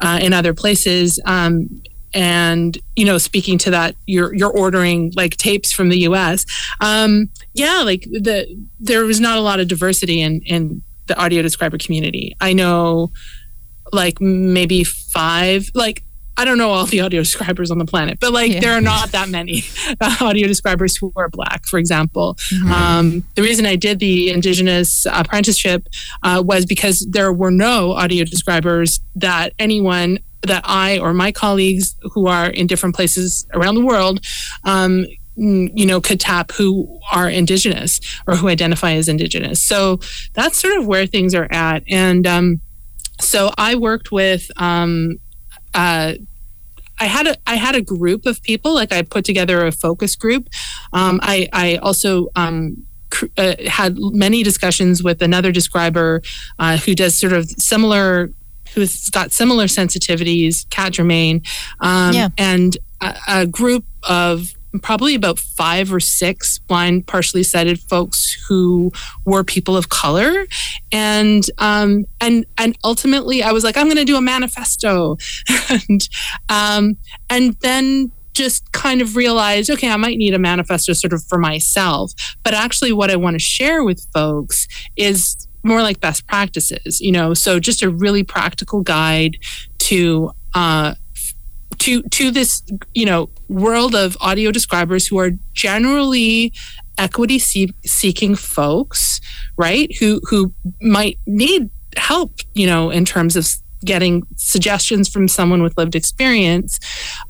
uh, in other places. Um, and you know, speaking to that, you're you're ordering like tapes from the U.S. Um, yeah, like the there was not a lot of diversity in in the audio describer community. I know, like maybe five, like I don't know all the audio describers on the planet, but like yeah. there are not that many uh, audio describers who are black, for example. Mm-hmm. Um, the reason I did the Indigenous apprenticeship uh, was because there were no audio describers that anyone that I or my colleagues who are in different places around the world um, you know could tap who are indigenous or who identify as indigenous so that's sort of where things are at and um, so i worked with um, uh, I had a I had a group of people. Like I put together a focus group. Um, I I also um, cr- uh, had many discussions with another describer uh, who does sort of similar, who's got similar sensitivities, Kat Germain, um, yeah. and a, a, group of probably about five or six blind, partially sighted folks who were people of color, and um, and and ultimately, I was like, I'm going to do a manifesto, [LAUGHS] and um, and then just kind of realized, okay, I might need a manifesto sort of for myself. But actually, what I want to share with folks is more like best practices, you know, so just a really practical guide to, uh, to, to this, you know, world of audio describers who are generally equity seeking folks, right? Who, who might need help, you know, in terms of getting suggestions from someone with lived experience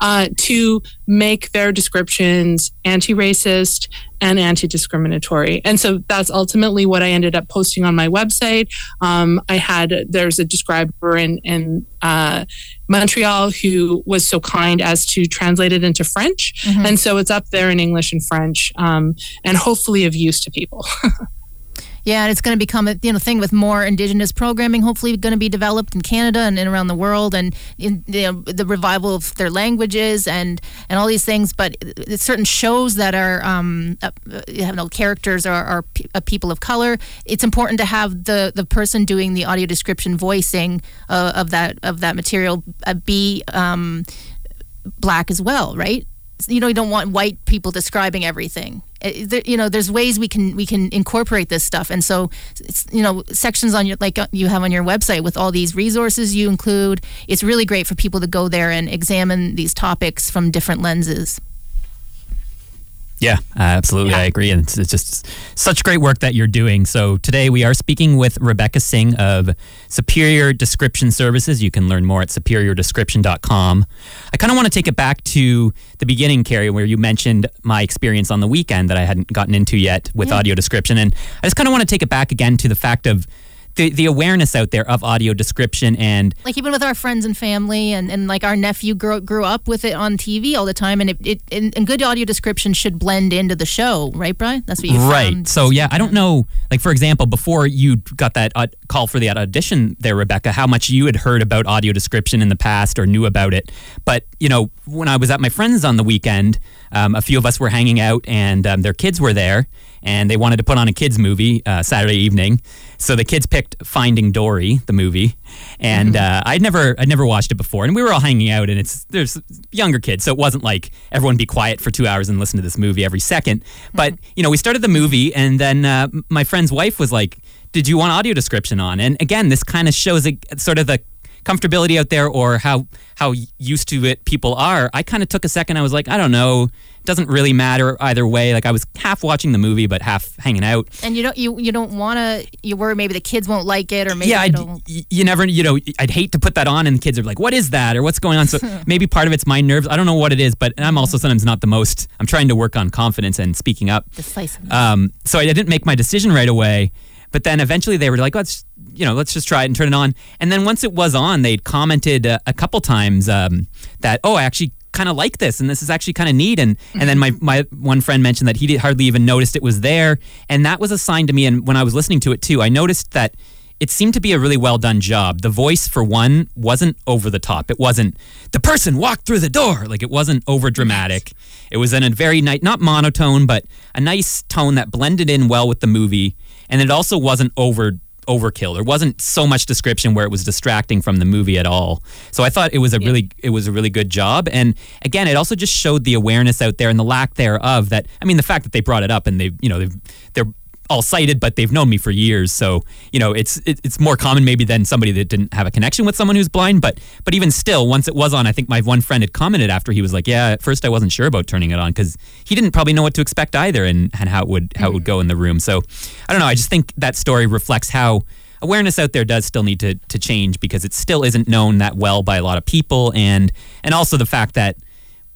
uh, to make their descriptions anti-racist and anti-discriminatory. And so that's ultimately what i ended up posting on my website. Um, i had there's a describer in, in uh, montreal who was so kind as to translate it into french. Mm-hmm. and so it's up there in english and french um, and hopefully of use to people [LAUGHS] Yeah, and it's going to become a you know thing with more indigenous programming. Hopefully, going to be developed in Canada and, and around the world, and in, you know, the revival of their languages and and all these things. But certain shows that are um, uh, you know characters are, are p- people of color. It's important to have the the person doing the audio description voicing uh, of that of that material uh, be um, black as well, right? you know you don't want white people describing everything uh, there, you know there's ways we can we can incorporate this stuff. And so it's you know sections on your like uh, you have on your website with all these resources you include it's really great for people to go there and examine these topics from different lenses yeah, absolutely. Yeah. I agree. And it's, it's, just such great work that you're doing. So today we are speaking with Rebecca Singh of Superior Description Services. You can learn more at superiordescription.com. I kind of want to take it back to the beginning, Carrie, where you mentioned my experience on the weekend that I hadn't gotten into yet with yeah. audio description. And I just kind of want to take it back again to the fact of the, the awareness out there of audio description and like even with our friends and family and, and like our nephew grew, grew up with it on TV all the time and it, it and, and good audio description should blend into the show right Brian? That's what you right. So yeah I don't know like for example before you got that uh, call for the audition there Rebecca how much you had heard about audio description in the past or knew about it. But you know when I was at my friends on the weekend um, a few of us were hanging out and um, their kids were there and they wanted to put on a kids movie uh, Saturday evening. So the kids picked Finding Dory, the movie, and mm-hmm. uh, I'd never I'd never watched it before. And we were all hanging out, and it's there's younger kids, so it wasn't like everyone be quiet for two hours and listen to this movie every 2nd mm-hmm. But you know, we started the movie, and then uh, my friend's wife was like. Did you want audio description on? And again, this kind of shows a, sort of the comfortability out there or how how used to it people are. I kind of took a second. I was like, I don't know It doesn't really matter either way. Like I was half watching the movie, but half hanging out. And you don't you you don't want to. You worry maybe the kids won't like it, or maybe yeah. you never you know. I'd hate to put that on, and the kids are like, "What is that?" or "What's going on?" So [LAUGHS] maybe part of it's my nerves. I don't know what it is, but I'm also sometimes not the most. I'm trying to work on confidence and speaking up. Decisiveness. Um, so I didn't make my decision right away. But then eventually they were like, let's, you know, let's just try it and turn it on. And then once it was on, they'd commented uh, a couple times um, that, oh, I actually kind of like this and this is actually kind of neat and and then my my one friend mentioned that he hardly even noticed it was there and that was a sign to me and when I was listening to it too I noticed that it seemed to be a really well done job. The voice, for one, wasn't over the top. It wasn't the person walked through the door. Like it wasn't over dramatic. It was in a very nice, not monotone, but a nice tone that blended in well with the movie. And it also wasn't over overkill. There wasn't so much description where it was distracting from the movie at all. So I thought it was a yeah. really it was a really good job. And again, it also just showed the awareness out there and the lack thereof that I mean the fact that they brought it up and they you know they they're all sighted, but they've known me for years. So you know, it's it, it's more common maybe than somebody that didn't have a connection with someone who's blind. But but even still, once it was on, I think my one friend had commented after he was like, "Yeah, at first I wasn't sure about turning it on because he didn't probably know what to expect either, and, and how it would how it would mm-hmm. go in the room." So I don't know. I just think that story reflects how awareness out there does still need to to change because it still isn't known that well by a lot of people, and and also the fact that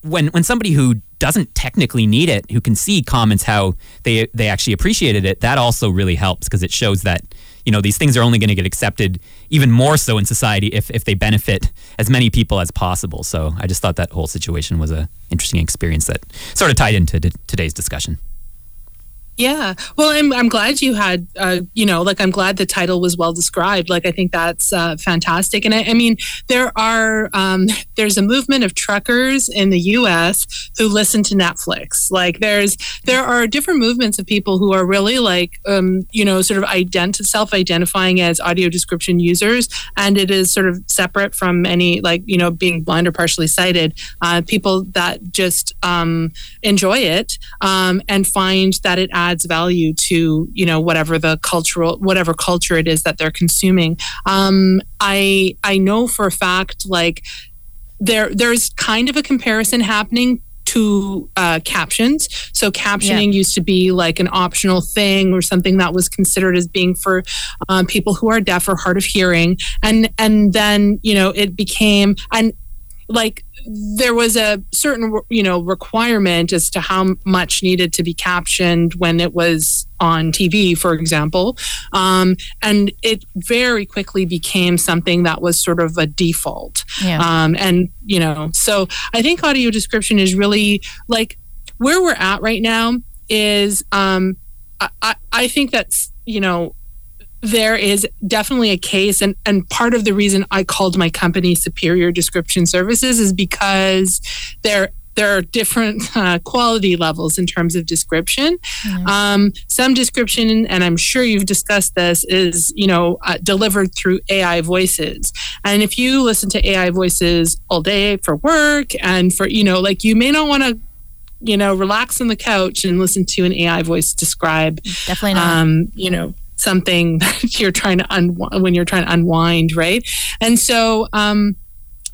when when somebody who doesn't technically need it, who can see comments how they they actually appreciated it, that also really helps because it shows that you know these things are only going to get accepted even more so in society if if they benefit as many people as possible. So I just thought that whole situation was a interesting experience that sort of tied into today's discussion. Yeah. Well, I'm, I'm glad you had, uh, you know, like I'm glad the title was well described. Like I think that's uh, fantastic. And I, I, mean, there are, um, there's a movement of truckers in the US who listen to Netflix. Like there's, there are different movements of people who are really like, um, you know, sort of ident- self identifying as audio description users. And it is sort of separate from any, like, you know, being blind or partially sighted. Uh, people that just um, enjoy it um, and find that it adds value to you know whatever the cultural whatever culture it is that they're consuming um, i i know for a fact like there there's kind of a comparison happening to uh, captions. So captioning yeah. used to be like an optional thing or something that was considered as being for um, people who are deaf or hard of hearing, and and then you know it became and like there was a certain you know requirement as to how much needed to be captioned when it was on TV, for example, um, and it very quickly became something that was sort of a default. Yeah. Um, and you know, so I think audio description is really like where we're at right now. Is um, I, I think that's you know there is definitely a case and, and part of the reason I called my company Superior Description Services is because there there are different [LAUGHS] uh, quality levels in terms of description. Mm-hmm. Um, some description, and I'm sure you've discussed this, is you know uh, delivered through AI voices. And if you listen to AI voices all day for work and for you know like you may not want to you know relax on the couch and listen to an AI voice describe definitely not. Um, you know something [LAUGHS] that you're trying to unwind when you're trying to unwind, right? And so, um,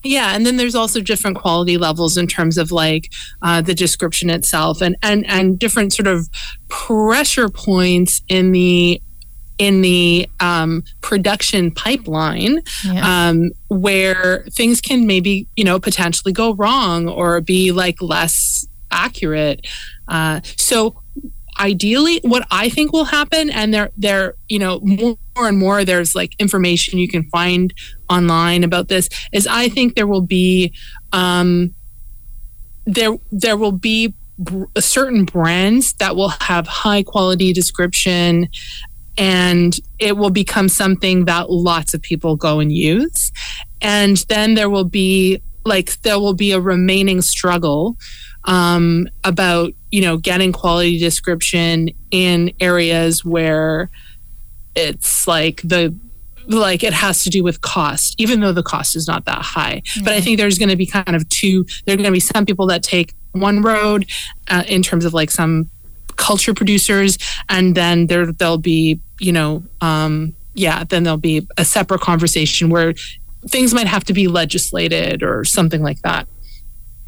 yeah, and then there's also different quality levels in terms of like uh, the description itself, and and and different sort of pressure points in the in the um, production pipeline yeah. um, where things can maybe you know potentially go wrong or be like less accurate. Uh, so ideally what i think will happen and there there you know more and more there's like information you can find online about this is i think there will be um there there will be certain brands that will have high quality description and it will become something that lots of people go and use. And then there will be like there will be a remaining struggle um, about you know getting quality description in areas where it's like the like it has to do with cost even though the cost is not that high mm-hmm. but i think there's going to be kind of two there are going to be some people that take one road uh, in terms of like some culture producers and then there there'll be you know um yeah then there'll be a separate conversation where things might have to be legislated or something like that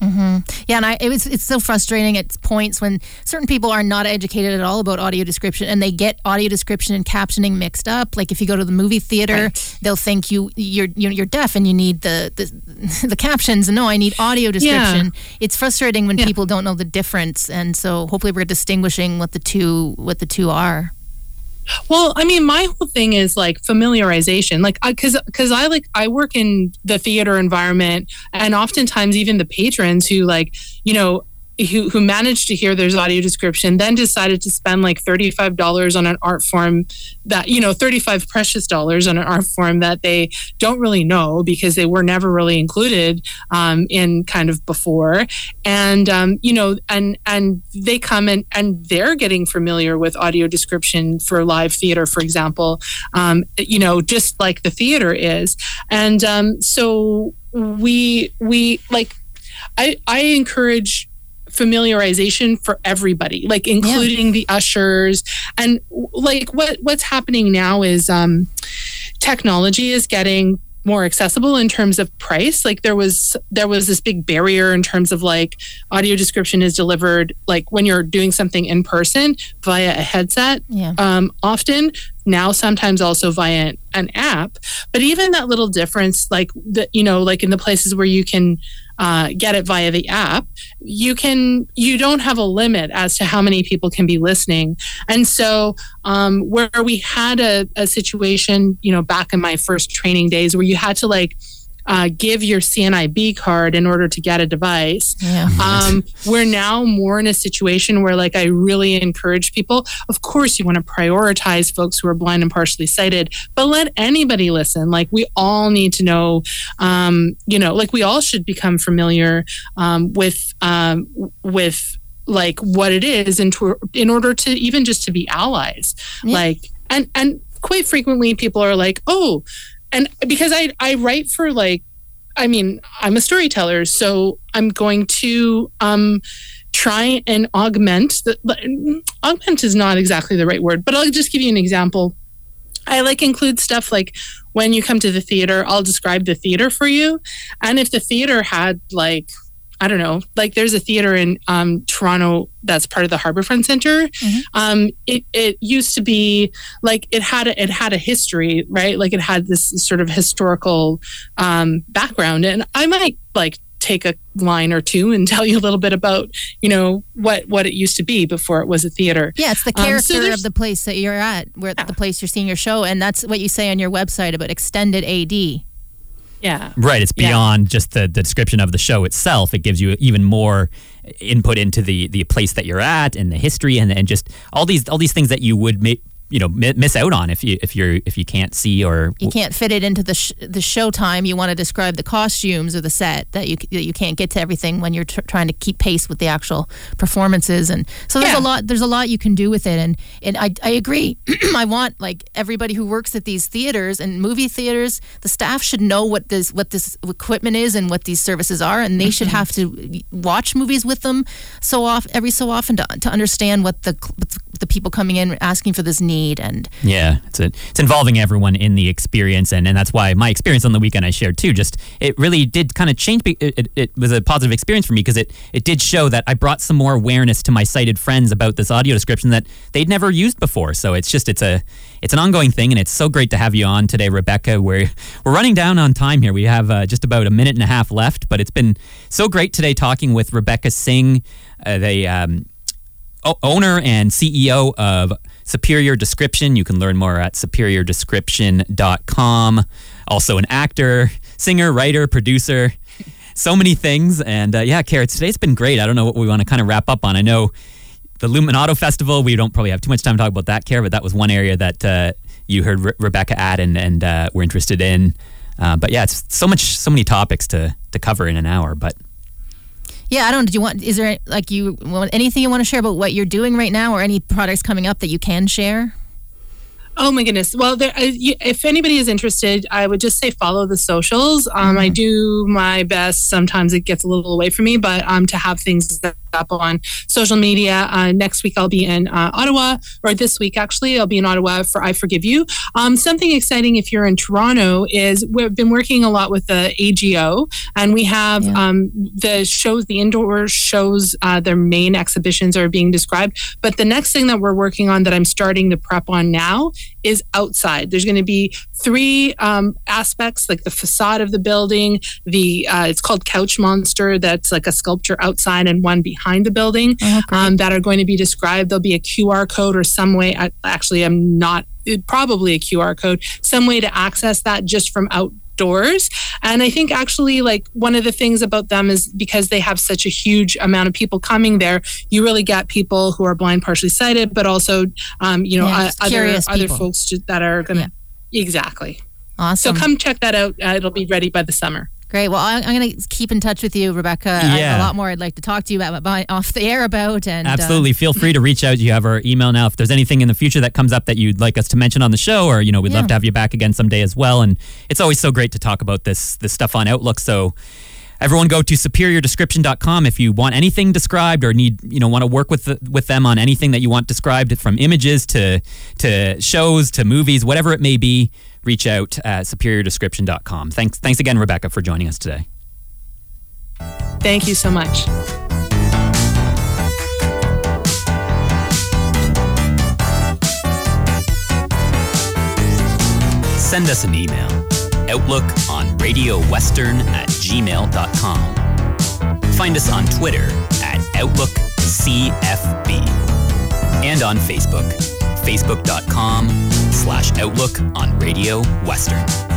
Mm-hmm. Yeah, and I, it was it's so frustrating at points when certain people are not educated at all about audio description, and they get audio description and captioning mixed up. Like if you go to the movie theater, right. they'll think you you're, you're deaf and you need the the, [LAUGHS] the captions. No, I need audio description. Yeah. It's frustrating when yeah. people don't know the difference, and so hopefully we're distinguishing what the two what the two are. Well, I mean, my whole thing is like familiarization, like because because I like I work in the theater environment, and oftentimes even the patrons who like you know who, who managed to hear there's audio description then decided to spend like $35 on an art form that you know 35 precious dollars on an art form that they don't really know because they were never really included um, in kind of before. And um, you know and and they come and and they're getting familiar with audio description for live theater for example um, you know just like the theater is. And um, so we we like I, I encourage familiarization for everybody, like including yeah. the ushers. And like what what's happening now is um, technology is getting more accessible in terms of price like there was there was this big barrier in terms of like audio description is delivered like when you're doing something in person via a headset yeah. um, often now sometimes also via an app but even that little difference like that you know like in the places where you can uh, get it via the app, you can you don't have a limit as to how many people can be listening. And so um, where we had a, a situation, you know, back in my first training days where you had to like uh, give your CNIB card in order to get a device. Yeah. Um, we're now more in a situation where, like, I really encourage people. Of course, you want to prioritize folks who are blind and partially sighted, but let anybody listen. Like, we all need to know, um, you know, like we all should become familiar um, with um, with like what it is in, to, in order to even just to be allies Yeah. like and and quite frequently people are like oh and because i i write for like i mean i'm a storyteller so i'm going to um try and augment the augment is not exactly the right word but i'll just give you an example I like include stuff like when you come to the theater, I'll describe the theater for you. And if the theater had like, I don't know, like there's a theater in um, Toronto that's part of the Harbourfront Center. Mhm. Um, it, it used to be like it had a, it had a history, right? Like it had this sort of historical um, background, and I might like take a line or two and [LAUGHS] tell you a little bit about you know what what it used to be before it was a theater. Yeah, it's the Um, so character of the place that you're at, where Yeah. the place you're seeing your show, and that's what you say on your website about extended AD. Yeah. Right. It's Yeah. beyond just the, the description of the show itself. It gives you even more input into the, the place that you're at and the history and, and just all these all these things that you would ma- you know miss out on if you if you're if you can't see or You can't fit it into the sh- the show time. You want to describe the costumes or the set that you that you can't get to everything when you're tr- trying to keep pace with the actual performances. And so there's Yeah. a lot there's a lot you can do with it. And and I I agree. [CLEARS THROAT] I want like everybody who works at these theaters and movie theaters, the staff should know what this what this equipment is and what these services are, and they should mm-hmm. have to watch movies with them so off every so often to, to understand what the what the the people coming in asking for this need and Yeah, it's a, it's involving everyone in the experience, and, and that's why my experience on the weekend I shared too. Just it really did kind of change. It, it, it was a positive experience for me because it it did show that I brought some more awareness to my sighted friends about this audio description that they'd never used before. So it's just it's a it's an ongoing thing, and it's so great to have you on today, Rebecca. We're we're running down on time here. We have uh, just about a minute and a half left, but it's been so great today talking with Rebecca Singh, uh, the um, owner and CEO of Superior Description. You can learn more at superiordescription.com. Also, an actor, singer, writer, producer, so many things. And uh, yeah, Carrots, today's been great. I don't know what we want to kind of wrap up on. I know the Luminato Festival, we don't probably have too much time to talk about that, Care, but that was one area that uh, you heard Re- Rebecca at and, and uh, were interested in. Uh, but yeah, it's so much, so many topics to, to cover in an hour. But Yeah, I don't. Do you want? Is there like you want anything you want to share about what you're doing right now, or any products coming up that you can share? Oh my goodness. Well, there, uh, if anybody is interested, I would just say follow the socials. Um, I do my best. Sometimes it gets a little away from me, but um, to have things up on social media. Uh, next week I'll be in uh, Ottawa, or this week actually I'll be in Ottawa for I Forgive You. Um, something exciting if you're in Toronto is we've been working a lot with the AGO, and we have Yeah. um, the shows, the indoor shows, uh, their main exhibitions are being described. But the next thing that we're working on that I'm starting to prep on now is outside. There's going to be three um, aspects, like the facade of the building, the uh, it's called Couch Monster, that's like a sculpture outside, and one behind the building Oh, um, that are going to be described. There'll be a QR code or some way. I, actually, I'm not it- probably a QR code, some way to access that just from outdoors. And I think actually, like one of the things about them is because they have such a huge amount of people coming there, you really get people who are blind, partially sighted, but also, um, you know, Yeah, uh, other other folks that are going to. Exactly. awesome. So come check that out. Uh, it'll be ready by the summer. Great. Well, I, I'm going to keep in touch with you, Rebecca. I have Yeah. a lot more I'd like to talk to you about, about off the air about. And uh, Absolutely. Feel free to reach out. You have our email now. If there's anything in the future that comes up that you'd like us to mention on the show, or you know, we'd love to have you back again someday as well. And it's always so great to talk about this this stuff on Outlook. So everyone go to superiordescription.com if you want anything described or need you know want to work with the, with them on anything that you want described from images to to shows to movies whatever it may be reach out at superiordescription.com thanks thanks again rebecca for joining us today. Thank you so much. send us an email outlook on radio western at gmail.com find us on twitter at outlook cfb and on facebook facebook.com slash outlook on radio western